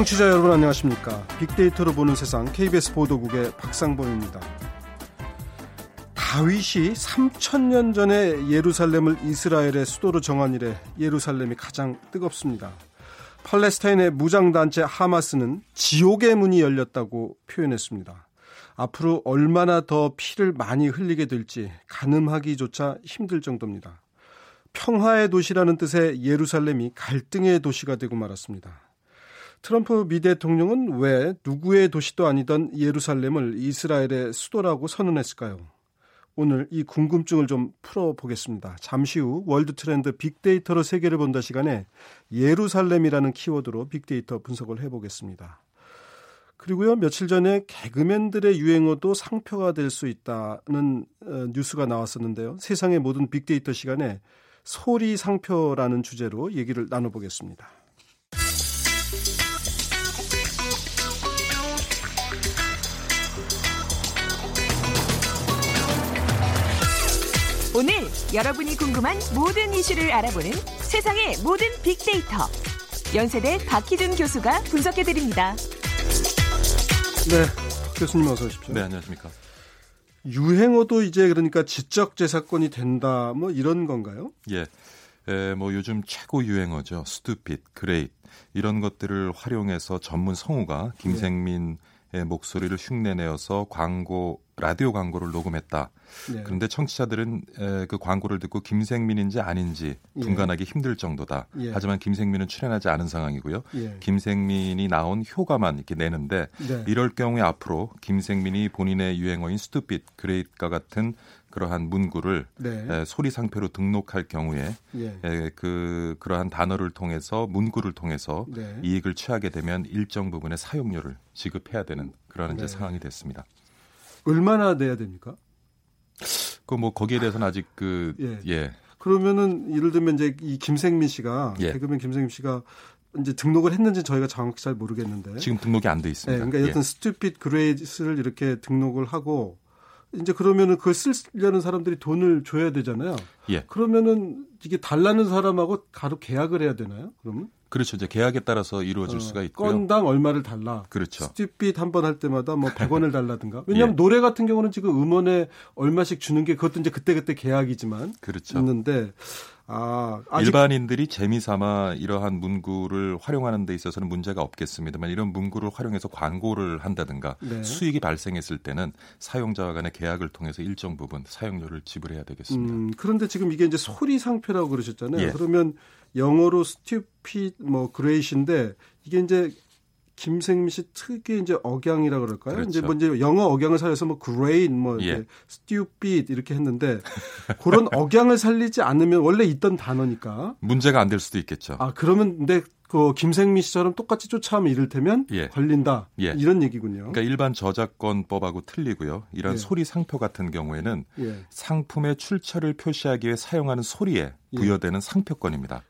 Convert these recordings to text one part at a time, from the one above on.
청취자 여러분 안녕하십니까? 빅데이터로 보는 세상 KBS 보도국의 박상범입니다. 다윗이 3천년 전에 예루살렘을 이스라엘의 수도로 정한 이래 예루살렘이 가장 뜨겁습니다. 팔레스타인의 무장단체 하마스는 지옥의 문이 열렸다고 표현했습니다. 앞으로 얼마나 더 피를 많이 흘리게 될지 가늠하기조차 힘들 정도입니다. 평화의 도시라는 뜻의 예루살렘이 갈등의 도시가 되고 말았습니다. 트럼프 미 대통령은 왜 누구의 도시도 아니던 예루살렘을 이스라엘의 수도라고 선언했을까요? 오늘 이 궁금증을 좀 풀어보겠습니다. 잠시 후 월드 트렌드 빅데이터로 세계를 본다 시간에 예루살렘이라는 키워드로 빅데이터 분석을 해보겠습니다. 그리고요, 며칠 전에 개그맨들의 유행어도 상표가 될 수 있다는 어, 뉴스가 나왔었는데요. 세상의 모든 빅데이터 시간에 소리 상표라는 주제로 얘기를 나눠보겠습니다. 오늘 여러분이 궁금한 모든 이슈를 알아보는 세상의 모든 빅데이터. 연세대 박희준 교수가 분석해드립니다. 네, 교수님 어서 오십시오. 네, 안녕하십니까. 유행어도 이제 그러니까 지적 재산권이 된다 뭐 이런 건가요? 예. 에, 뭐 요즘 최고 유행어죠. stupid, great 이런 것들을 활용해서 전문 성우가 김생민 네. 목소리를 흉내내어서 광고 라디오 광고를 녹음했다. 네. 그런데 청취자들은 그 광고를 듣고 김생민인지 아닌지 예. 분간하기 예. 힘들 정도다. 예. 하지만 김생민은 출연하지 않은 상황이고요. 예. 김생민이 나온 효과만 이렇게 내는데 네. 이럴 경우에 앞으로 김생민이 본인의 유행어인 stupid, great과 같은 그러한 문구를 네. 에, 소리 상표로 등록할 경우에 예. 에, 그 그러한 단어를 통해서 문구를 통해서 네. 이익을 취하게 되면 일정 부분의 사용료를 지급해야 되는 네. 이제 상황이 됐습니다. 얼마나 내야 됩니까? 그 뭐 거기에 대해서는 아직 그 예. 예. 그러면은 예를 들면 이제 이 김생민 씨가 예. 개그맨 김생민 씨가 이제 등록을 했는지 저희가 정확히 잘 모르겠는데 지금 등록이 안 돼 있습니다. 네, 그러니까 여튼 예. stupid great를 이렇게 등록을 하고 이제 그러면은 그걸 쓰려는 사람들이 돈을 줘야 되잖아요. 예. 그러면은 이게 달라는 사람하고 따로 계약을 해야 되나요? 그러면? 그렇죠. 이제 계약에 따라서 이루어질 어, 수가 있고요. 건당 얼마를 달라. 그렇죠. stupid 한 번 할 때마다 뭐 100원을 달라든가. 왜냐하면 예. 노래 같은 경우는 지금 음원에 얼마씩 주는 게 그것도 이제 그때그때 계약이지만 그렇죠. 있는데 아, 아직... 일반인들이 재미삼아 이러한 문구를 활용하는 데 있어서는 문제가 없겠습니다만 이런 문구를 활용해서 광고를 한다든가 네. 수익이 발생했을 때는 사용자와 간의 계약을 통해서 일정 부분 사용료를 지불해야 되겠습니다. 음, 그런데 지금 이게 이제 소리 상표라고 그러셨잖아요. 예. 그러면 영어로 스튜핏 뭐 그레이시인데 이게 이제 김생민 씨 특유의 이제 억양이라 그럴까요? 그렇죠. 이제 뭐 이제 영어 억양을 살려서 뭐 great, 뭐 예. stupid 이렇게 했는데 그런 억양을 살리지 않으면 원래 있던 단어니까 문제가 안 될 수도 있겠죠. 아 그러면 근데 그 김생민 씨처럼 똑같이 쫓아오면 이를테면 예. 걸린다 예. 이런 얘기군요. 그러니까 일반 저작권법하고 틀리고요. 이런 예. 소리 상표 같은 경우에는 예. 상품의 출처를 표시하기 위해 사용하는 소리에 예. 부여되는 상표권입니다.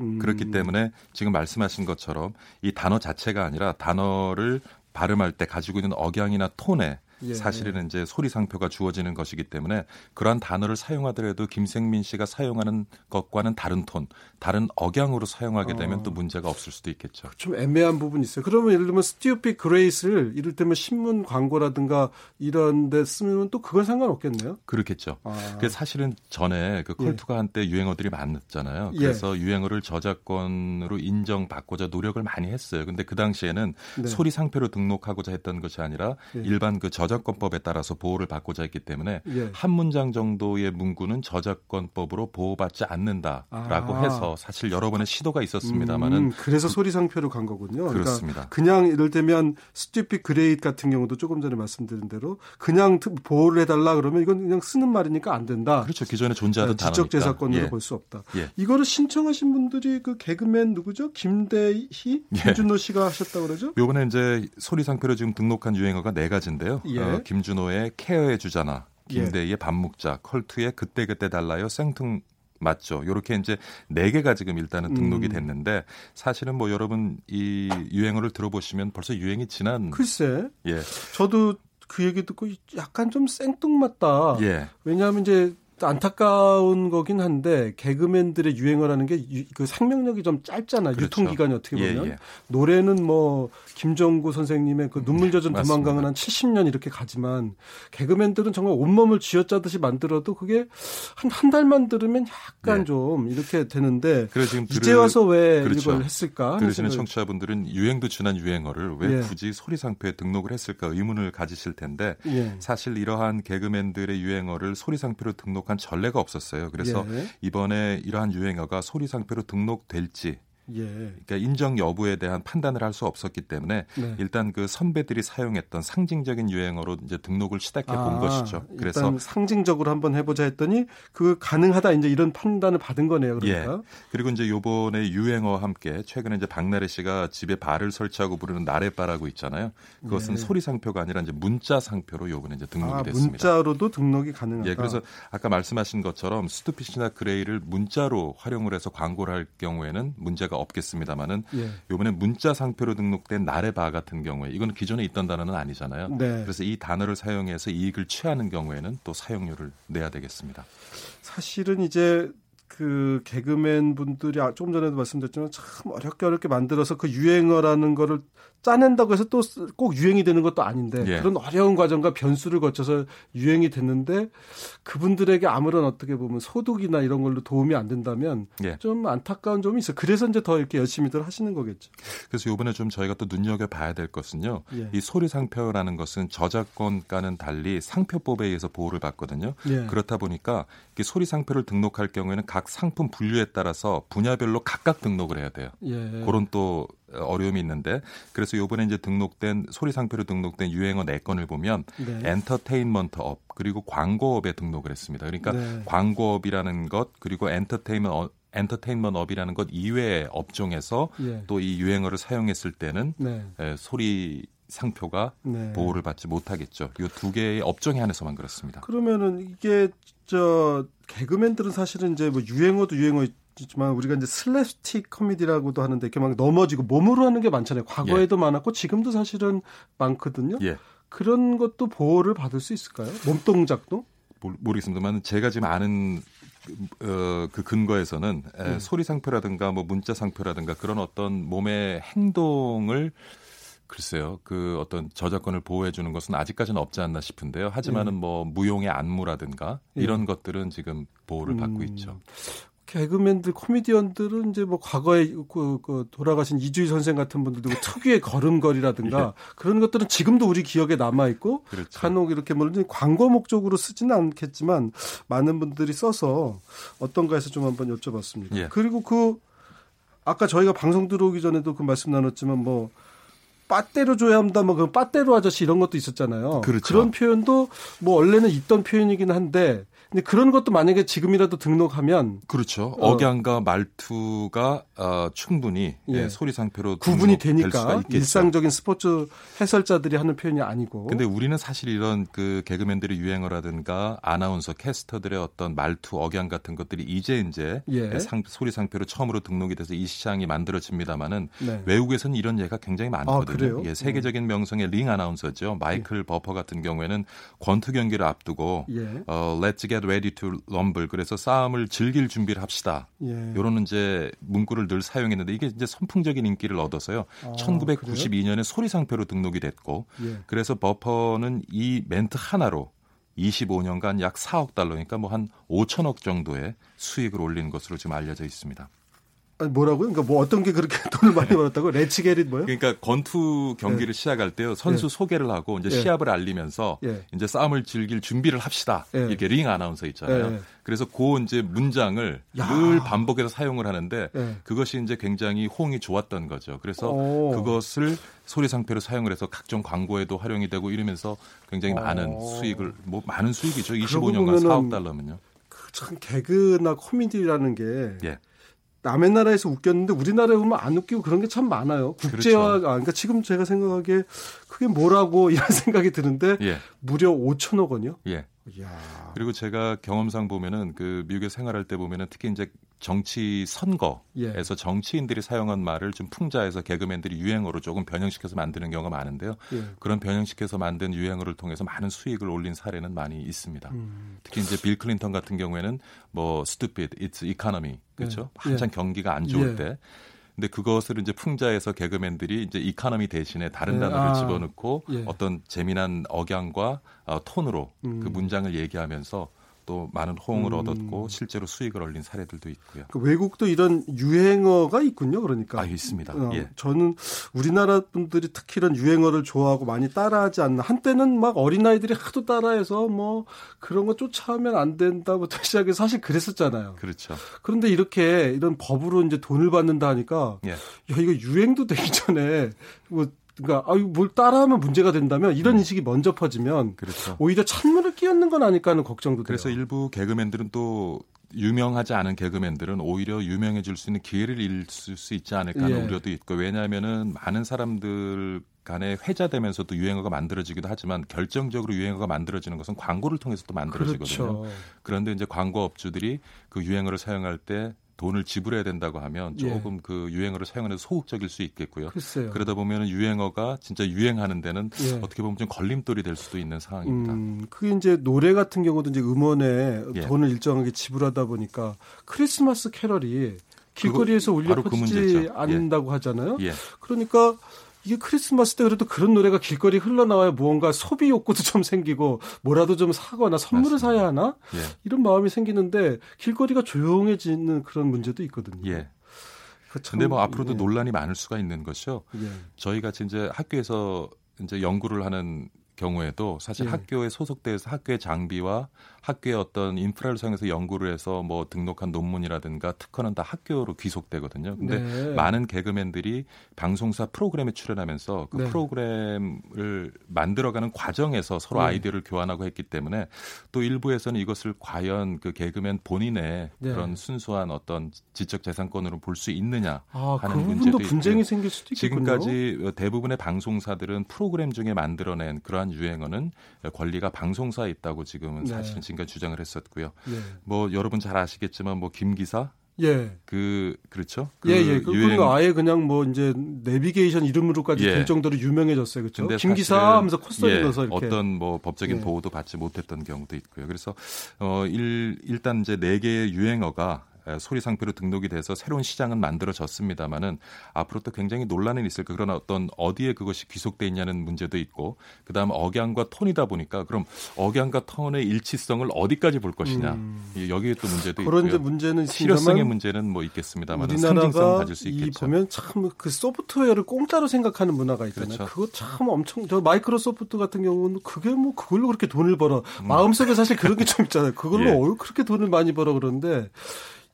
음. 그렇기 때문에 지금 말씀하신 것처럼 이 단어 자체가 아니라 단어를 발음할 때 가지고 있는 억양이나 톤에 예. 사실은 이제 소리 상표가 주어지는 것이기 때문에 그러한 단어를 사용하더라도 김생민 씨가 사용하는 것과는 다른 톤, 다른 억양으로 사용하게 되면 어. 또 문제가 없을 수도 있겠죠. 좀 애매한 부분이 있어요. 그러면 예를 들면 stupid great를 이를테면 신문 광고라든가 이런 데 쓰면 또 그건 상관없겠네요. 그렇겠죠. 아. 그 사실은 전에 그 컬투가 예. 한때 유행어들이 많았잖아요. 예. 그래서 예. 유행어를 저작권으로 인정받고자 노력을 많이 했어요. 근데 그 당시에는 네. 소리 상표로 등록하고자 했던 것이 아니라 예. 일반 그 저, 저작권법에 따라서 보호를 받고자 했기 때문에 예. 한 문장 정도의 문구는 저작권법으로 보호받지 않는다라고 아. 해서 사실 여러 번의 시도가 있었습니다만은 음, 그래서 소리 상표로 간 거군요. 그러니까 그렇습니다. 그냥 이를테면 stupid great 같은 경우도 조금 전에 말씀드린 대로 그냥 보호를 해달라 그러면 이건 그냥 쓰는 말이니까 안 된다. 그렇죠. 기존에 존재하던 네, 지적 재산권으로 예. 볼수 없다. 예. 이거를 신청하신 분들이 그 개그맨 누구죠? 김대희, 예. 김준호 씨가 하셨다 고 그러죠? 요번에 이제 소리 상표로 지금 등록한 유행어가 네 가지인데요. 예. 어, 김준호의 케어해 주잖아. 김대희의 밥 먹자. 컬투의 그때그때 달라요. 생뚱 맞죠. 요렇게 이제 네 개가 지금 일단은 등록이 음. 됐는데 사실은 뭐 여러분 이 유행어를 들어보시면 벌써 유행이 지난 글쎄. 예. 저도 그 얘기 듣고 약간 좀 생뚱맞다. 예. 왜냐하면 이제 안타까운 거긴 한데 개그맨들의 유행어라는 게 그 생명력이 좀 짧잖아. 그렇죠. 유통 기간이 어떻게 보면 예, 예. 노래는 뭐 김정구 선생님의 그 눈물 젖은 음, 도망강은 한 70년 이렇게 가지만 개그맨들은 정말 온몸을 쥐어짜듯이 만들어도 그게 한 한 달만 들으면 약간 네. 좀 이렇게 되는데 지금 이제 들을, 와서 왜 그렇죠. 이걸 했을까? 들으시는 청취자분들은 유행도 지난 유행어를 왜 예. 굳이 소리상표에 등록을 했을까 의문을 가지실 텐데 예. 사실 이러한 개그맨들의 유행어를 소리상표로 등록 한 전례가 없었어요. 그래서 예. 이번에 이러한 유행어가 소리 상표로 등록될지 예. 그러니까 인정 여부에 대한 판단을 할 수 없었기 때문에 네. 일단 그 선배들이 사용했던 상징적인 유행어로 이제 등록을 시작해 본 아, 것이죠. 그래서 상징적으로 한번 해보자 했더니 그 가능하다 이제 이런 판단을 받은 거네요. 그러니까. 예. 그리고 이제 요번에 유행어와 함께 최근에 이제 박나래 씨가 집에 발을 설치하고 부르는 나래바라고 있잖아요. 그것은 예. 소리 상표가 아니라 이제 문자 상표로 요번에 이제 등록이 아, 됐습니다. 문자로도 등록이 가능하다. 예. 그래서 아까 말씀하신 것처럼 스투피시나 그레이를 문자로 활용을 해서 광고를 할 경우에는 문제가 없겠습니다만은 예. 이번에 문자 상표로 등록된 나래바 같은 경우에 이건 기존에 있던 단어는 아니잖아요. 네. 그래서 이 단어를 사용해서 이익을 취하는 경우에는 또 사용료를 내야 되겠습니다. 사실은 이제 그 개그맨 분들이 아, 조금 전에도 말씀드렸지만 참 어렵게 어렵게 만들어서 그 유행어라는 거를 짜낸다고 해서 또 꼭 유행이 되는 것도 아닌데 예. 그런 어려운 과정과 변수를 거쳐서 유행이 됐는데 그분들에게 아무런 어떻게 보면 소득이나 이런 걸로 도움이 안 된다면 예. 좀 안타까운 점이 있어요. 그래서 이제 더 이렇게 열심히들 하시는 거겠죠. 그래서 이번에 좀 저희가 또 눈여겨 봐야 될 것은요. 예. 이 소리 상표라는 것은 저작권과는 달리 상표법에 의해서 보호를 받거든요. 예. 그렇다 보니까 소리 상표를 등록할 경우에는 각 상품 분류에 따라서 분야별로 각각 등록을 해야 돼요. 예. 그런 또 어려움이 있는데 그래서 요번에 이제 등록된 소리 상표로 등록된 유행어 네 건을 보면 네. 엔터테인먼트 업 그리고 광고업에 등록을 했습니다. 그러니까 네. 광고업이라는 것 그리고 엔터테인먼트 어, 엔터테인먼트 업이라는 것 이외의 업종에서 예. 또이 유행어를 사용했을 때는 네. 에, 소리 상표가 네. 보호를 받지 못하겠죠. 이 두 개의 업종에 한해서만 그렇습니다. 그러면은 이게 저 개그맨들은 사실은 이제 뭐 유행어도 유행어 있지만 우리가 이제 슬랩스틱 코미디라고도 하는데 이렇게 막 넘어지고 몸으로 하는 게 많잖아요. 과거에도 예. 많았고 지금도 사실은 많거든요. 예. 그런 것도 보호를 받을 수 있을까요? 몸 동작도? 모르겠습니다만 제가 지금 아는 어, 그 근거에서는 음. 소리 상표라든가 뭐 문자 상표라든가 그런 어떤 몸의 행동을 글쎄요, 그 어떤 저작권을 보호해 주는 것은 아직까지는 없지 않나 싶은데요. 하지만은 음. 뭐 무용의 안무라든가 이런 음. 것들은 지금 보호를 받고 음. 있죠. 개그맨들, 코미디언들은 이제 뭐 과거에 그, 그 돌아가신 이주희 선생 같은 분들도 그 특유의 걸음걸이라든가 예. 그런 것들은 지금도 우리 기억에 남아 있고 그렇죠. 간혹 이렇게 물론 광고 목적으로 쓰지는 않겠지만 많은 분들이 써서 어떤가 해서 좀 한번 여쭤봤습니다. 예. 그리고 그 아까 저희가 방송 들어오기 전에도 그 말씀 나눴지만 뭐 빠떼로 줘야 한다, 뭐, 그 빠떼로 아저씨 이런 것도 있었잖아요. 그렇죠. 그런 표현도 뭐 원래는 있던 표현이긴 한데 근데 그런 것도 만약에 지금이라도 등록하면 그렇죠. 어. 억양과 말투가 어, 충분히 예. 예, 소리 상표로 구분이 되니까 일상적인 스포츠 해설자들이 하는 표현이 아니고. 근데 우리는 사실 이런 그 개그맨들의 유행어라든가 아나운서 캐스터들의 어떤 말투 억양 같은 것들이 이제 이제 예. 상, 소리 상표로 처음으로 등록이 돼서 이 시장이 만들어집니다마는 네. 외국에서는 이런 예가 굉장히 많거든요. 아, 예, 세계적인 명성의 링 아나운서죠. 마이클 예. 버퍼 같은 경우에는 권투 경기를 앞두고 예. 어, Let's get ready to rumble. 그래서 싸움을 즐길 준비를 합시다. 예. 이런 이제 문구를 늘 사용했는데 이게 이제 선풍적인 인기를 얻어서요. 아, 1992년에 소리상표로 등록이 됐고 예. 그래서 버퍼는 이 멘트 하나로 25년간 약 4억 달러니까 뭐 한 5천억 정도의 수익을 올리는 것으로 지금 알려져 있습니다. 아니 뭐라고요? 그러니까 뭐 어떤 게 그렇게 돈을 많이 벌었다고? Let's 게릿 뭐요? 그러니까 권투 경기를 네. 시작할 때요 선수 네. 소개를 하고 이제 네. 시합을 알리면서 네. 이제 싸움을 즐길 준비를 합시다 네. 이렇게 링 아나운서 있잖아요. 네. 그래서 그 이제 문장을 야. 늘 반복해서 사용을 하는데 그것이 이제 굉장히 호응이 좋았던 거죠. 그래서 오. 그것을 소리 상표로 사용을 해서 각종 광고에도 활용이 되고 이러면서 굉장히 많은 오. 수익을 뭐 많은 수익이죠. 25년간 4억 달러면요. 그참 개그나 코미디라는 게 예. 남의 나라에서 웃겼는데 우리나라에 보면 안 웃기고 그런 게 참 많아요. 국제화, 그렇죠. 아, 그러니까 지금 제가 생각하기에 그게 뭐라고 이런 생각이 드는데 예. 무려 5천억 원이요? 예. 이야. 그리고 제가 경험상 보면은 그 미국에 생활할 때 보면은 특히 이제 정치 선거에서 예. 정치인들이 사용한 말을 좀 풍자해서 개그맨들이 유행어로 조금 변형시켜서 만드는 경우가 많은데요. 예. 그런 변형시켜서 만든 유행어를 통해서 많은 수익을 올린 사례는 많이 있습니다. 음. 특히 이제 빌 클린턴 같은 경우에는 뭐 stupid, it's economy 그렇죠. 예. 한창 경기가 안 좋을 예. 때. 근데 그것을 이제 풍자해서 개그맨들이 이제 이카노미 대신에 다른 네. 단어를 아. 집어넣고 예. 어떤 재미난 억양과 어, 톤으로 그 음. 그 문장을 얘기하면서 또 많은 호응을 음. 얻었고 실제로 수익을 올린 사례들도 있고요. 그 외국도 이런 유행어가 있군요. 그러니까. 아, 있습니다. 어, 예. 저는 우리나라 분들이 특히 이런 유행어를 좋아하고 많이 따라하지 않나. 한때는 막 어린아이들이 하도 따라해서 뭐 그런 거 쫓아오면 안 된다부터 시작해서 사실 그랬었잖아요. 그렇죠. 그런데 이렇게 이런 법으로 이제 돈을 받는다 하니까 예. 야, 이거 유행도 되기 전에 뭐 그러니까 아유 뭘 따라하면 문제가 된다면 이런 음. 인식이 먼저 퍼지면 그렇죠. 오히려 찬물을 끼얹는 건 아닐까 하는 걱정도 그래서 돼요. 일부 개그맨들은 또 유명하지 않은 개그맨들은 오히려 유명해질 수 있는 기회를 잃을 수 있지 않을까 하는 예. 우려도 있고 왜냐하면은 많은 사람들 간에 회자되면서도 유행어가 만들어지기도 하지만 결정적으로 유행어가 만들어지는 것은 광고를 통해서 또 만들어지거든요. 그렇죠. 그런데 이제 광고 업주들이 그 유행어를 사용할 때 돈을 지불해야 된다고 하면 예. 조금 예. 그 유행어를 사용하는 소극적일 수 있겠고요. 글쎄요. 그러다 보면 유행어가 진짜 유행하는 데는 예. 어떻게 보면 좀 걸림돌이 될 수도 있는 상황입니다. 음, 그게 이제 노래 같은 경우도 이제 음원에 예. 돈을 일정하게 지불하다 보니까 크리스마스 캐럴이 길거리에서 울려 퍼지지 그 않는다고 하잖아요. 예. 그러니까 이게 크리스마스 때 그래도 그런 노래가 길거리 흘러나와야 무언가 소비 욕구도 좀 생기고 뭐라도 좀 사거나 선물을 맞습니다. 사야 하나 예. 이런 마음이 생기는데 길거리가 조용해지는 그런 문제도 있거든요. 예. 그런데 뭐 앞으로도 예. 논란이 많을 수가 있는 것이요. 예. 저희 같이 이제 학교에서 이제 연구를 하는 경우에도 사실 예. 학교에 소속돼서 학교의 장비와 학교의 어떤 인프라를 사용해서 연구를 해서 뭐 등록한 논문이라든가 특허는 다 학교로 귀속되거든요. 근데 네. 많은 개그맨들이 방송사 프로그램에 출연하면서 그 네. 프로그램을 만들어가는 과정에서 서로 네. 아이디어를 교환하고 했기 때문에 또 일부에서는 이것을 과연 그 개그맨 본인의 네. 그런 순수한 어떤 지적 재산권으로 볼 수 있느냐 아, 하는 그 문제도 분쟁이 생길 수도 있겠군요. 지금까지 대부분의 방송사들은 프로그램 중에 만들어낸 그러한 유행어는 권리가 방송사에 있다고 지금은 네. 사실은 지금까지 주장을 했었고요. 예. 뭐 여러분 잘 아시겠지만 뭐 김기사 예. 그 그렇죠. 그 예, 예. 그 유행... 아예 그냥 뭐 이제 내비게이션 이름으로까지 예. 될 정도로 유명해졌어요. 그렇죠. 김기사 하면서 콧소리 예, 넣어서 이렇게 어떤 뭐 법적인 예. 보호도 받지 못했던 경우도 있고요. 그래서 어 일, 일단 이제 네 개의 유행어가 소리 상표로 등록이 돼서 새로운 시장은 만들어졌습니다만은 앞으로 또 굉장히 논란은 있을 거 그러나 어떤 어디에 그것이 귀속돼 있냐는 문제도 있고 그다음 억양과 톤이다 보니까 그럼 억양과 톤의 일치성을 어디까지 볼 것이냐 음. 여기에 또 문제도 그런 있고요. 문제는 실효성의 문제는 뭐 있겠습니다만 상징성 가질 수 있겠죠. 보면 참 그 소프트웨어를 공짜로 생각하는 문화가 있잖아요. 그렇죠. 그거 참 엄청 저 마이크로소프트 같은 경우는 그게 뭐 그걸로 그렇게 돈을 벌어 음. 마음속에 사실 그런 게 좀 있잖아요. 그걸로 예. 그렇게 돈을 많이 벌어 그러는데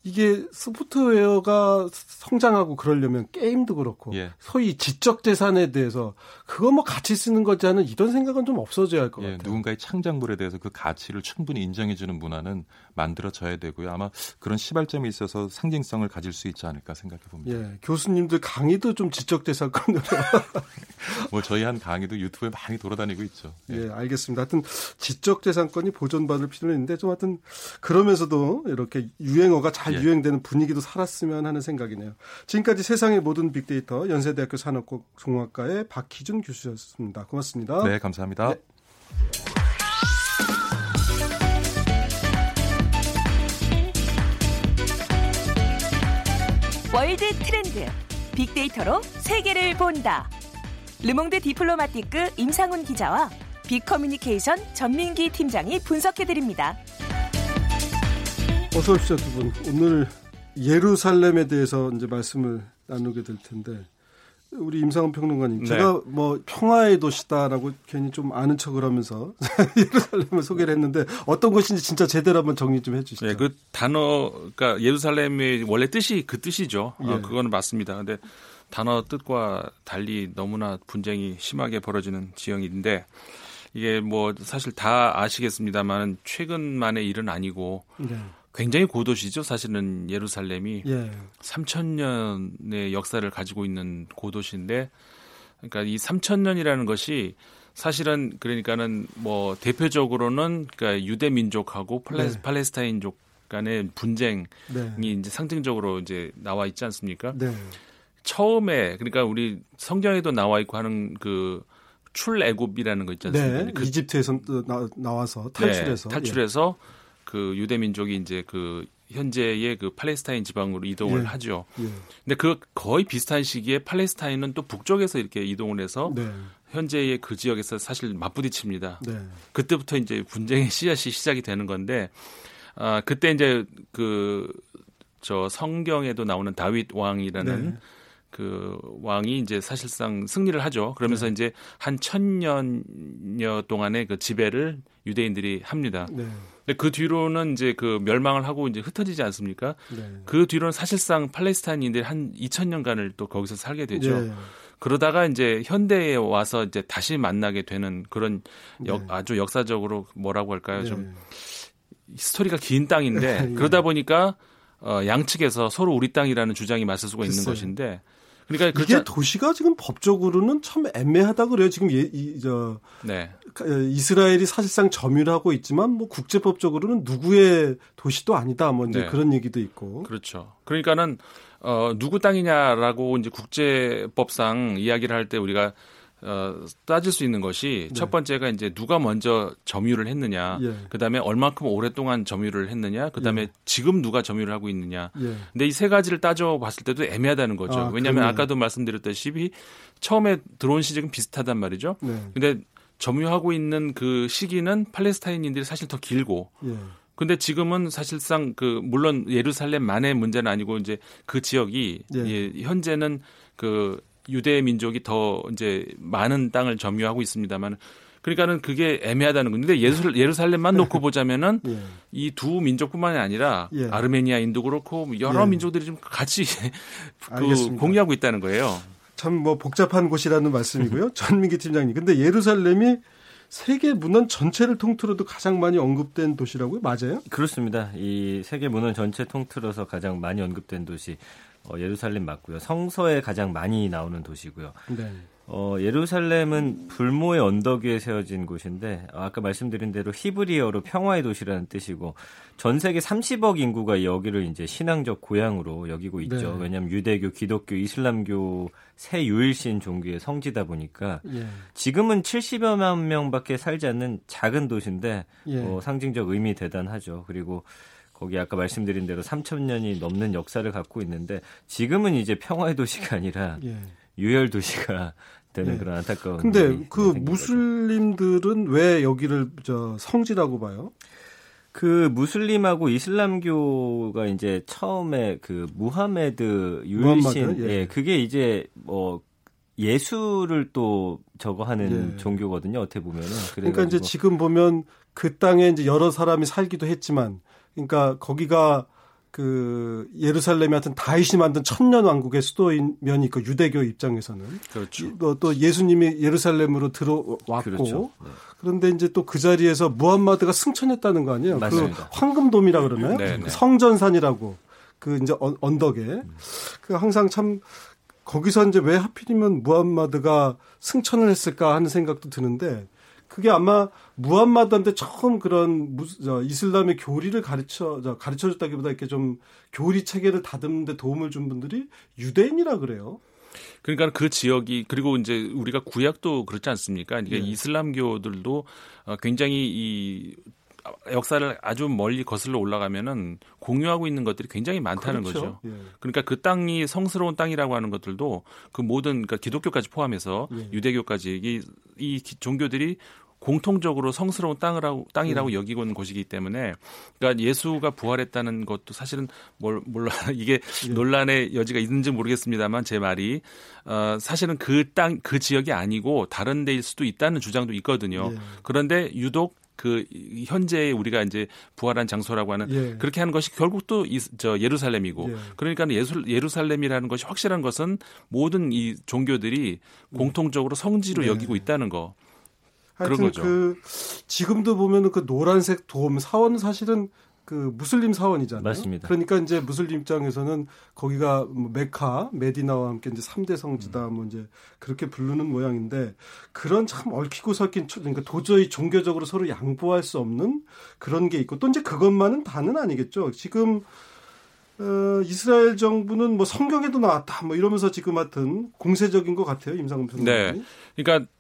이게 소프트웨어가 성장하고 그러려면 게임도 그렇고 예. 소위 지적 재산에 대해서 그거 뭐 같이 쓰는 거지 않은 이런 생각은 좀 없어져야 할것 예, 같아요. 누군가의 창작물에 대해서 그 가치를 충분히 인정해 주는 문화는 만들어져야 되고요. 아마 그런 시발점이 있어서 상징성을 가질 수 있지 않을까 생각해 봅니다. 예, 교수님들 강의도 좀 지적 재산권으로. 뭐 저희 한 강의도 유튜브에 많이 돌아다니고 있죠. 예, 예 알겠습니다. 하여튼 지적 재산권이 보존받을 필요는 있는데 좀 하여튼 그러면서도 이렇게 유행어가 잘 예. 유행되는 분위기도 살았으면 하는 생각이네요. 지금까지 세상의 모든 빅데이터 연세대학교 산업공학과의 박희준 교수였습니다. 고맙습니다. 네, 감사합니다. 네. world 트렌드 빅데이터로 세계를 본다. 르몽드 디플로마티크 임상훈 기자와 빅커뮤니케이션 전민기 팀장이 분석해드립니다. 어서 오십시오 두 분. 오늘 예루살렘에 대해서 이제 말씀을 나누게 될 텐데 우리 임상훈 평론가님, 네. 제가 뭐 평화의 도시다라고 괜히 좀 아는 척을 하면서 예루살렘을 소개를 했는데 어떤 것인지 진짜 제대로 한번 정리 좀 해주시죠. 네, 그 단어, 그러니까 예루살렘의 원래 뜻이 그 뜻이죠. 어, 예. 어, 그거는 맞습니다. 근데 단어 뜻과 달리 너무나 분쟁이 심하게 벌어지는 지형인데 이게 뭐 사실 다 아시겠습니다만 최근만의 일은 아니고. 네. 굉장히 고도시죠. 사실은 예루살렘이 예. 3천 년의 역사를 가지고 있는 고도시인데 그러니까 이 3천 년이라는 것이 사실은 그러니까는 뭐 대표적으로는 그러니까 유대 민족하고 팔레, 네. 팔레스타인족 간의 분쟁이 네. 이제 상징적으로 이제 나와 있지 않습니까? 네. 처음에 그러니까 우리 성경에도 나와 있고 하는 그 출애굽이라는 거 있지 않습니까? 네. 그, 이집트에서 나, 와서 탈출해서 네, 탈출해서 예. 그 유대 민족이 이제 그 현재의 그 팔레스타인 지방으로 이동을 예. 하죠. 예. 근데 그 거의 비슷한 시기에 팔레스타인은 또 북쪽에서 이렇게 이동을 해서 네. 현재의 그 지역에서 사실 맞부딪힙니다. 네. 그때부터 이제 분쟁의 씨앗이 시작이 되는 건데 아 그때 이제 그 저 성경에도 나오는 다윗 왕이라는 네. 그 왕이 이제 사실상 승리를 하죠. 그러면서 네. 이제 한 천년여 동안의 그 지배를 유대인들이 합니다. 네. 근데 그 뒤로는 이제 그 멸망을 하고 이제 흩어지지 않습니까? 네. 그 뒤로는 사실상 팔레스타인인들이 한 2000년간을 또 거기서 살게 되죠. 네. 그러다가 이제 현대에 와서 이제 다시 만나게 되는 그런 역, 네. 아주 역사적으로 뭐라고 할까요? 네. 좀 스토리가 긴 땅인데 예. 그러다 보니까 어, 양측에서 서로 우리 땅이라는 주장이 맞설 수가 있는 것인데 그러니까 이게 도시가 지금 법적으로는 참 애매하다 그래요. 지금 예, 이, 저 네. 이스라엘이 사실상 점유하고 있지만 뭐 국제법적으로는 누구의 도시도 아니다. 뭐 이제 네. 그런 얘기도 있고. 그렇죠. 그러니까는 어 누구 땅이냐라고 이제 국제법상 이야기를 할 때 우리가 어, 따질 수 있는 것이 네. 첫 번째가 이제 누가 먼저 점유를 했느냐, 예. 그 다음에 얼마큼 오랫동안 점유를 했느냐, 그 다음에 예. 지금 누가 점유를 하고 있느냐. 예. 근데 이 세 가지를 따져 봤을 때도 애매하다는 거죠. 아, 왜냐하면 그러네. 아까도 말씀드렸다시피 처음에 들어온 시즌은 비슷하단 말이죠. 네. 근데 점유하고 있는 그 시기는 팔레스타인인들이 사실 더 길고. 예. 근데 지금은 사실상 그 물론 예루살렘만의 문제는 아니고 이제 그 지역이 예. 예, 현재는 그 유대 민족이 더 이제 많은 땅을 점유하고 있습니다만 그러니까는 그게 애매하다는 건데 예루살, 예루살렘만 놓고 보자면은 예. 이두 민족뿐만이 아니라 예. 아르메니아인도 그렇고 뭐 여러 예. 민족들이 좀 같이 그 공유하고 있다는 거예요. 참 뭐 복잡한 곳이라는 말씀이고요. 전민기 팀장님. 근데 예루살렘이 세계 문헌 전체를 통틀어도 가장 많이 언급된 도시라고요? 맞아요? 그렇습니다. 이 세계 문헌 전체 통틀어서 가장 많이 언급된 도시 어, 예루살렘 맞고요. 성서에 가장 많이 나오는 도시고요. 네. 어, 예루살렘은 불모의 언덕 위에 세워진 곳인데 아까 말씀드린 대로 히브리어로 평화의 도시라는 뜻이고 전 세계 30억 인구가 여기를 이제 신앙적 고향으로 여기고 있죠. 네. 왜냐하면 유대교, 기독교, 이슬람교 새 유일신 종교의 성지다 보니까 예. 지금은 70여만 명밖에 살지 않는 작은 도시인데 예. 어, 상징적 의미 대단하죠. 그리고 거기 아까 말씀드린 대로 3천 년이 넘는 역사를 갖고 있는데 지금은 이제 평화의 도시가 아니라 예. 유혈 도시가 되는 예. 그런 안타까운. 근데 그 무슬림들은 왜 여기를 저 성지라고 봐요? 그 무슬림하고 이슬람교가 이제 처음에 그 무하메드 유일신 예. 예. 그게 이제 뭐 예수를 또 저거 하는 예. 종교거든요. 어떻게 보면은. 그러니까 이제 지금 보면 그 땅에 이제 여러 사람이 살기도 했지만 그러니까 거기가 그 예루살렘이 하여튼 다윗이 만든 천년 왕국의 수도인 면이 그 유대교 입장에서는 그렇죠. 또, 또 예수님이 예루살렘으로 들어왔고 그렇죠. 네. 그런데 이제 또 그 자리에서 무함마드가 승천했다는 거 아니에요? 그 맞습니다. 그 황금돔이라 그러나요? 네, 네. 성전산이라고 그 이제 언덕에 그 항상 참 거기서 이제 왜 하필이면 무함마드가 승천을 했을까 하는 생각도 드는데 그게 아마 무함마드한테 처음 그런 저, 이슬람의 교리를 가르쳐 저, 가르쳐 줬다기보다 이렇게 좀 교리 체계를 다듬는데 도움을 준 분들이 유대인이라 그래요. 그러니까 그 지역이 그리고 이제 우리가 구약도 그렇지 않습니까? 이게 네. 이슬람교들도 어, 굉장히 이 역사를 아주 멀리 거슬러 올라가면은 공유하고 있는 것들이 굉장히 많다는 그렇죠. 거죠. 예. 그러니까 그 땅이 성스러운 땅이라고 하는 것들도 그 모든 그러니까 기독교까지 포함해서 예. 유대교까지 이, 이 종교들이 공통적으로 성스러운 땅이라고 땅이라고 음. 여기고 있는 곳이기 때문에 그러니까 예수가 부활했다는 것도 사실은 뭘 몰라 이게 예. 논란의 여지가 있는지 모르겠습니다만 제 말이 어 사실은 그 땅그 그 지역이 아니고 다른 데일 수도 있다는 주장도 있거든요. 예. 그런데 유독 그 현재 우리가 이제 부활한 장소라고 하는 예. 그렇게 하는 것이 결국 또 저 예루살렘이고 예. 그러니까 예수, 예루살렘이라는 것이 확실한 것은 모든 이 종교들이 음. 공통적으로 성지로 예. 여기고 있다는 거. 하여튼 그 지금도 보면은 그 노란색 돔 사원 사실은 그 무슬림 사원이잖아요. 맞습니다. 그러니까 이제 무슬림 입장에서는 거기가 뭐 메카, 메디나와 함께 이제 3대 성지다 뭐 이제 그렇게 부르는 모양인데 그런 참 얽히고 설킨 그러니까 도저히 종교적으로 서로 양보할 수 없는 그런 게 있고 또 이제 그것만은 다는 아니겠죠. 지금 어, 이스라엘 정부는 뭐 성경에도 나왔다 뭐 이러면서 지금 하여튼 공세적인 것 같아요 임상훈 평론가님. 네. 그러니까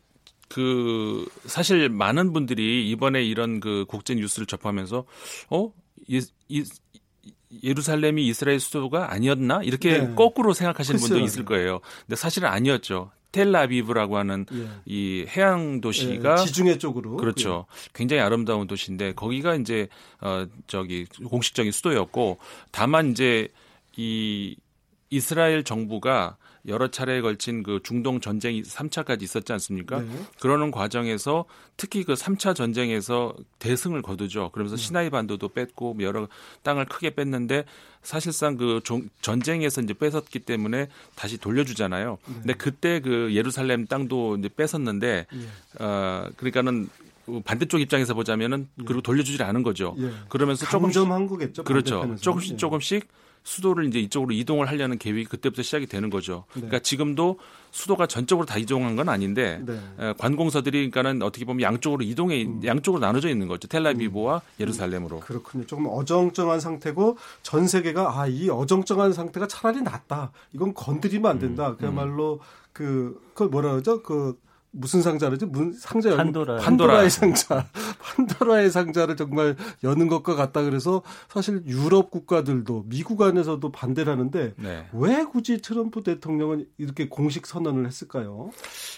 그 사실 많은 분들이 이번에 이런 그 국제 뉴스를 접하면서 어 이, 이, 예루살렘이 이스라엘 수도가 아니었나 이렇게 네. 거꾸로 생각하시는 분도 있을 거예요. 근데 사실은 아니었죠. 텔라비브라고 하는 예. 이 해양 도시가 예, 지중해 쪽으로 그렇죠. 예. 굉장히 아름다운 도시인데 거기가 이제 어 저기 공식적인 수도였고 다만 이제 이 이스라엘 정부가 여러 차례에 걸친 그 중동 전쟁이 3차까지 있었지 않습니까? 네. 그러는 과정에서 특히 그 3차 전쟁에서 대승을 거두죠. 그러면서 네. 시나이 반도도 뺐고 여러 땅을 크게 뺐는데 사실상 그 전쟁에서 이제 뺏었기 때문에 다시 돌려주잖아요. 네. 근데 그때 그 예루살렘 땅도 이제 뺏었는데 네. 어 그러니까는 반대쪽 입장에서 보자면은 예. 그리고 돌려주질 않은 거죠. 예. 그러면서 조금씩 한 거겠죠. 그렇죠. 조금씩 예. 조금씩 수도를 이제 이쪽으로 이동을 하려는 계획이 그때부터 시작이 되는 거죠. 네. 그러니까 지금도 수도가 전적으로 다 이동한 건 아닌데 네. 관공서들이 그러니까는 어떻게 보면 양쪽으로 이동해 음. 양쪽으로 나눠져 있는 거죠. 텔라비브와 음. 예루살렘으로. 그렇군요. 조금 어정쩡한 상태고 전 세계가 아 이 어정쩡한 상태가 차라리 낫다. 이건 건드리면 안 된다. 음. 그야말로 그, 그 뭐라 그러죠? 그 무슨 상자로지? 문 상자 판도라. 판도라의 상자. 판도라의 상자를 정말 여는 것과 같다 그래서 사실 유럽 국가들도 미국 안에서도 반대를 하는데 네. 왜 굳이 트럼프 대통령은 이렇게 공식 선언을 했을까요?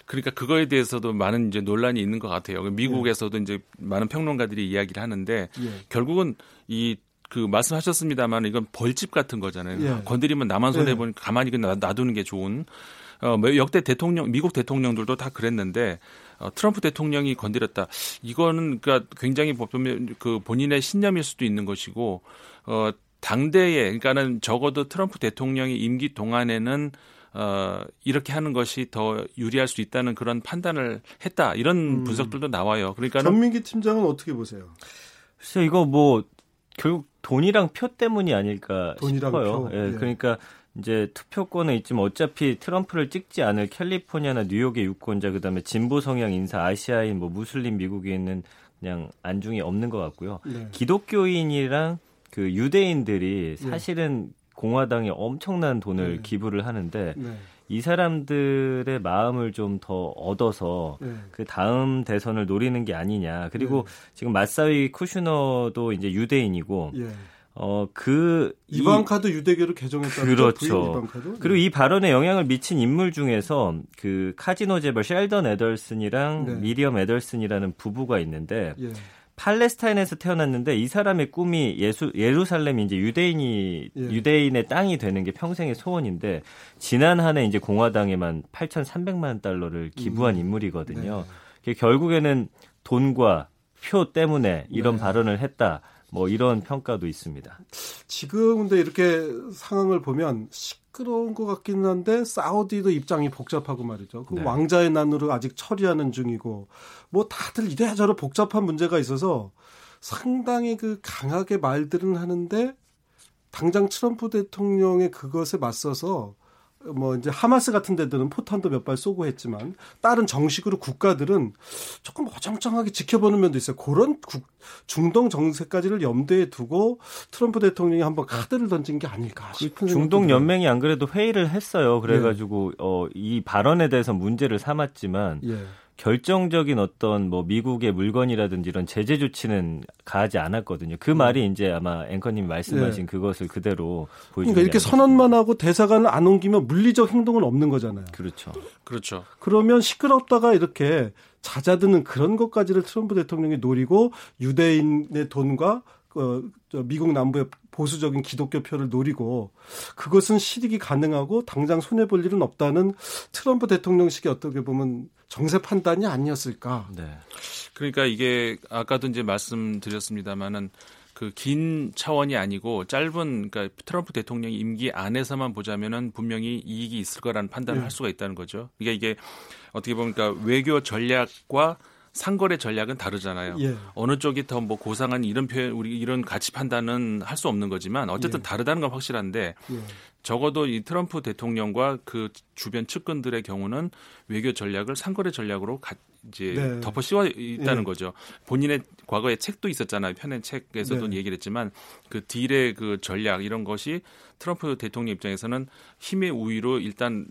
그러니까 그거에 대해서도 많은 이제 논란이 있는 것 같아요. 미국에서도 예. 이제 많은 평론가들이 이야기를 하는데 예. 결국은 이그 말씀하셨습니다만 이건 벌집 같은 거잖아요. 예. 건드리면 나만 손해 보니 까 가만히 놔두는 게 좋은 어, 뭐 역대 대통령, 미국 대통령들도 다 그랬는데 어, 트럼프 대통령이 건드렸다. 이거는 그러니까 굉장히 보면 그 본인의 신념일 수도 있는 것이고 어, 당대에 그러니까는 적어도 트럼프 대통령이 임기 동안에는 어, 이렇게 하는 것이 더 유리할 수 있다는 그런 판단을 했다. 이런 음. 분석들도 나와요. 그러니까 전민기 팀장은 어떻게 보세요? 글쎄 이거 뭐 결국 돈이랑 표 때문이 아닐까 돈이랑 싶어요. 표. 예, 예. 그러니까 이제 투표권은 있지만 어차피 트럼프를 찍지 않을 캘리포니아나 뉴욕의 유권자 그다음에 진보 성향 인사 아시아인 뭐 무슬림 미국에 있는 그냥 안중이 없는 것 같고요. 네. 기독교인이랑 그 유대인들이 네. 사실은 네. 공화당에 엄청난 돈을 네. 기부를 하는데 네. 이 사람들의 마음을 좀 더 얻어서 네. 그 다음 대선을 노리는 게 아니냐. 그리고 지금 마사위 쿠슈너도 이제 유대인이고 예. 어, 그. 이방카드 유대교를 개정했다는 그렇죠. 그리고 이 발언에 영향을 미친 인물 중에서 그 카지노 재벌 셸던 에덜슨이랑 네. 미리엄 에덜슨이라는 부부가 있는데 예. 팔레스타인에서 태어났는데 이 사람의 꿈이 예수, 예루살렘이 이제 유대인이 예. 유대인의 땅이 되는 게 평생의 소원인데 지난 한 해 이제 공화당에만 8,300만 달러를 기부한 음. 인물이거든요. 네. 결국에는 돈과 표 때문에 이런 네. 발언을 했다. 뭐 이런 평가도 있습니다. 지금 근데 이렇게 상황을 보면 시끄러운 것 같기는 한데 사우디도 입장이 복잡하고 말이죠. 그 네. 왕자의 난으로 아직 처리하는 중이고 뭐 다들 이래저래 복잡한 문제가 있어서 상당히 그 강하게 말들은 하는데 당장 트럼프 대통령의 그것에 맞서서 뭐 이제 하마스 같은 데들은 포탄도 몇 발 쏘고 했지만 다른 정식으로 국가들은 조금 어정쩡하게 지켜보는 면도 있어요. 그런 국, 중동 정세까지를 염두에 두고 트럼프 대통령이 한번 카드를 던진 게 아닐까 그 싶은 중동 연맹이 안 그래도 회의를 했어요. 그래가지고 예. 어, 이 발언에 대해서 문제를 삼았지만. 예. 결정적인 어떤 뭐 미국의 물건이라든지 이런 제재 조치는 가하지 않았거든요. 그 음. 말이 이제 아마 앵커님 말씀하신 네. 그것을 그대로 보여주는 그러니까 이렇게 선언만 하고 대사관을 안 옮기면 물리적 행동은 없는 거잖아요. 그렇죠. 그렇죠. 그러면 시끄럽다가 이렇게 잦아드는 그런 것까지를 트럼프 대통령이 노리고 유대인의 돈과 어, 저 미국 남부의 보수적인 기독교 표를 노리고 그것은 실익이 가능하고 당장 손해 볼 일은 없다는 트럼프 대통령식의 어떻게 보면 정세 판단이 아니었을까. 네. 그러니까 이게 아까도 이제 말씀드렸습니다마는 그긴 차원이 아니고 짧은 그러니까 트럼프 대통령 임기 안에서만 보자면은 분명히 이익이 있을 거라는 판단을 네. 할 수가 있다는 거죠. 그러니까 이게 어떻게 보면 그러니까 외교 전략과 상거래 전략은 다르잖아요. 예. 어느 쪽이 더 뭐 고상한 이런 표현 우리 이런 가치 판단은 할 수 없는 거지만 어쨌든 예. 다르다는 건 확실한데 예. 적어도 이 트럼프 대통령과 그 주변 측근들의 경우는 외교 전략을 상거래 전략으로 가, 이제 네. 덮어 씌워 있다는 예. 거죠. 본인의 과거에 책도 있었잖아요. 편의 책에서도 네. 얘기를 했지만 그 딜의 그 전략 이런 것이 트럼프 대통령 입장에서는 힘의 우위로 일단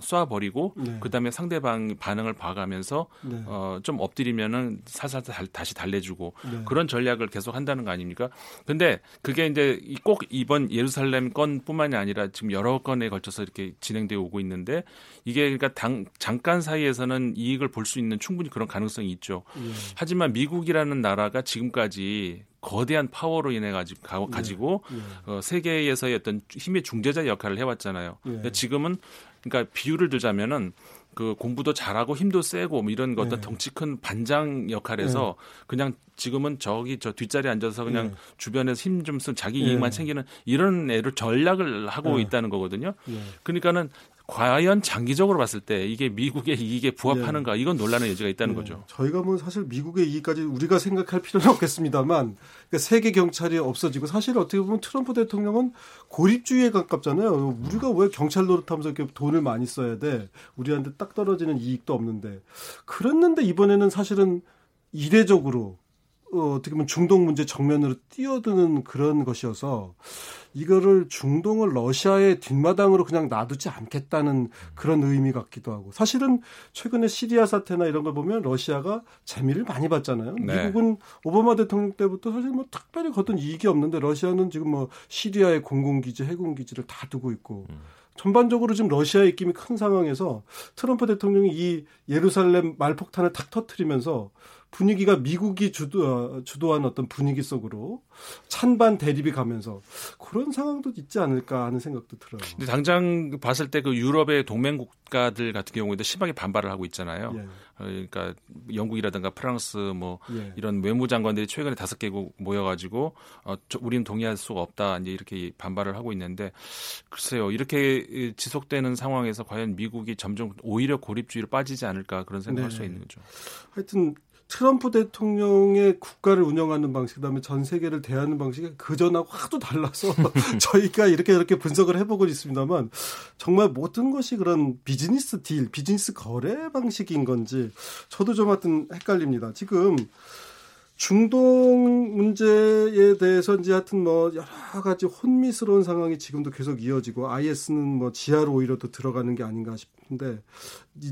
쏴버리고 네. 그다음에 상대방 반응을 봐가면서 네. 어, 좀 엎드리면은 살살 다시 달래주고 네. 그런 전략을 계속 한다는 거 아닙니까? 근데 그게 이제 꼭 이번 예루살렘 건뿐만이 아니라 지금 여러 건에 걸쳐서 이렇게 진행되어 오고 있는데 이게 그러니까 당, 잠깐 사이에서는 이익을 볼 수 있는 충분히 그런 가능성이 있죠. 예. 하지만 미국이라는 나라가 지금까지 거대한 파워로 인해 가지고 네. 가지고 예. 어, 세계에서의 어떤 힘의 중재자 역할을 해왔잖아요. 예. 지금은 그러니까 비유를 들자면은 그 공부도 잘하고 힘도 세고 뭐 이런 거 어떤 네. 덩치 큰 반장 역할에서 네. 그냥 지금은 저기 저 뒷자리에 앉아서 그냥 네. 주변에서 힘 좀 쓴 자기 이익만 네. 챙기는 이런 애를 전략을 하고 네. 있다는 거거든요. 네. 그러니까는 과연 장기적으로 봤을 때 이게 미국의 이익에 부합하는가 네. 이건 논란의 여지가 있다는 네. 거죠. 저희가 뭐 사실 미국의 이익까지 우리가 생각할 필요는 없겠습니다만 그러니까 세계 경찰이 없어지고 사실 어떻게 보면 트럼프 대통령은 고립주의에 가깝잖아요. 우리가 왜 경찰 노릇하면서 이렇게 돈을 많이 써야 돼? 우리한테 딱 떨어지는 이익도 없는데 그랬는데 이번에는 사실은 이례적으로 어, 어떻게 보면 중동 문제 정면으로 뛰어드는 그런 것이어서 이거를 중동을 러시아의 뒷마당으로 그냥 놔두지 않겠다는 그런 의미 같기도 하고 사실은 최근에 시리아 사태나 이런 걸 보면 러시아가 재미를 많이 봤잖아요. 네. 미국은 오바마 대통령 때부터 사실 뭐 특별히 거둔 이익이 없는데 러시아는 지금 뭐 시리아의 공군기지, 해군기지를 다 두고 있고 음. 전반적으로 지금 러시아의 입김이 큰 상황에서 트럼프 대통령이 이 예루살렘 말폭탄을 탁 터트리면서 분위기가 미국이 주도, 어, 주도한 어떤 분위기 속으로 찬반 대립이 가면서 그런 상황도 있지 않을까 하는 생각도 들어요. 근데 당장 봤을 때 그 유럽의 동맹 국가들 같은 경우에도 심하게 반발을 하고 있잖아요. 예. 어, 그러니까 영국이라든가 프랑스 뭐 예. 이런 외무장관들이 최근에 다섯 개국 모여가지고 어, 저, 우리는 동의할 수가 없다 이제 이렇게 반발을 하고 있는데 글쎄요 이렇게 지속되는 상황에서 과연 미국이 점점 오히려 고립주의로 빠지지 않을까 그런 생각할 네. 수 있는 거죠. 하여튼 트럼프 대통령의 국가를 운영하는 방식, 그다음에 전 세계를 대하는 방식이 그 전하고 하도 달라서 저희가 이렇게 이렇게 분석을 해보고 있습니다만 정말 모든 것이 그런 비즈니스 딜, 비즈니스 거래 방식인 건지 저도 좀 하여튼 헷갈립니다. 지금 중동 문제에 대해서 이제 하여튼 뭐 여러 가지 혼미스러운 상황이 지금도 계속 이어지고 IS는 뭐 지하로 오히려 더 들어가는 게 아닌가 싶은데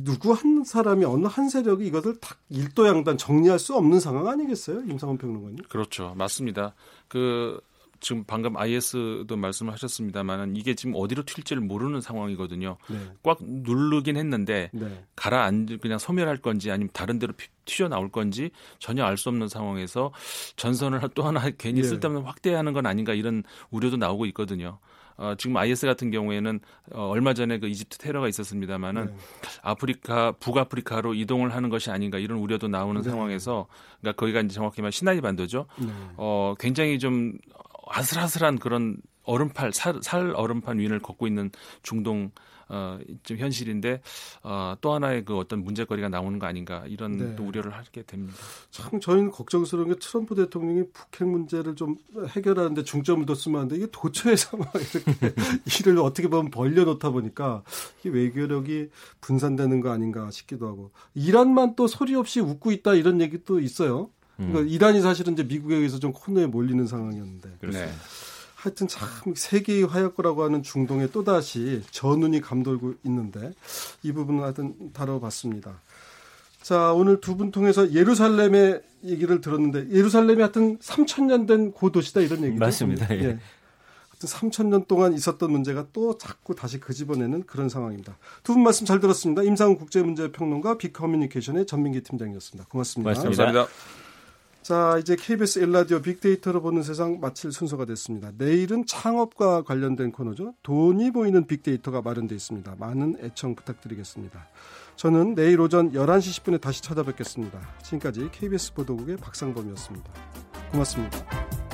누구 한 사람이 어느 한 세력이 이것을 다 일도양단 정리할 수 없는 상황 아니겠어요? 임상원 평론가님? 그렇죠. 맞습니다. 그 지금 방금 IS도 말씀하셨습니다만 이게 지금 어디로 튈지를 모르는 상황이거든요. 네. 꽉 누르긴 했는데 네. 가라앉 그냥 소멸할 건지 아니면 다른 데로 튀어 나올 건지 전혀 알 수 없는 상황에서 전선을 또 하나 괜히 네. 쓸데없는 확대하는 건 아닌가 이런 우려도 나오고 있거든요. 어, 지금 IS 같은 경우에는 어, 얼마 전에 그 이집트 테러가 있었습니다만은 네. 아프리카 북아프리카로 이동을 하는 것이 아닌가 이런 우려도 나오는 네. 상황에서 그러니까 거기가 이제 정확히 말하면 시나이 반도죠. 네. 어, 굉장히 좀 아슬아슬한 그런 얼음팔 살, 살 얼음판 위를 걷고 있는 중동 어, 좀 현실인데 어, 또 하나의 그 어떤 문제거리가 나오는 거 아닌가 이런 네. 또 우려를 하게 됩니다. 참 저희는 걱정스러운 게 트럼프 대통령이 북핵 문제를 좀 해결하는데 중점을 뒀으면 하는데 이게 도처에서 막 이렇게 일을 어떻게 보면 벌려놓다 보니까 이게 외교력이 분산되는 거 아닌가 싶기도 하고 이란만 또 소리 없이 웃고 있다 이런 얘기도 있어요. 그러니까 음. 이란이 사실은 이제 미국에 의해서 좀 코너에 몰리는 상황이었는데. 네. 하여튼 참 세계의 화약고라고 하는 중동에 또다시 전운이 감돌고 있는데 이 부분은 하여튼 다뤄봤습니다. 자, 오늘 두 분 통해서 예루살렘의 얘기를 들었는데 예루살렘이 하여튼 3천년 된 고도시다 이런 얘기죠. 맞습니다. 예. 예. 하여튼 3천년 동안 있었던 문제가 또 자꾸 다시 그집어내는 그런 상황입니다. 두 분 말씀 잘 들었습니다. 임상훈 국제문제평론가 빅커뮤니케이션의 전민기 팀장이었습니다. 고맙습니다. 고맙습니다. 감사합니다. 자, 이제 KBS 일라디오 빅데이터로 보는 세상 마칠 순서가 됐습니다. 내일은 창업과 관련된 코너죠. 돈이 보이는 빅데이터가 마련되어 있습니다. 많은 애청 부탁드리겠습니다. 저는 내일 오전 11시 10분에 다시 찾아뵙겠습니다. 지금까지 KBS 보도국의 박상범이었습니다. 고맙습니다.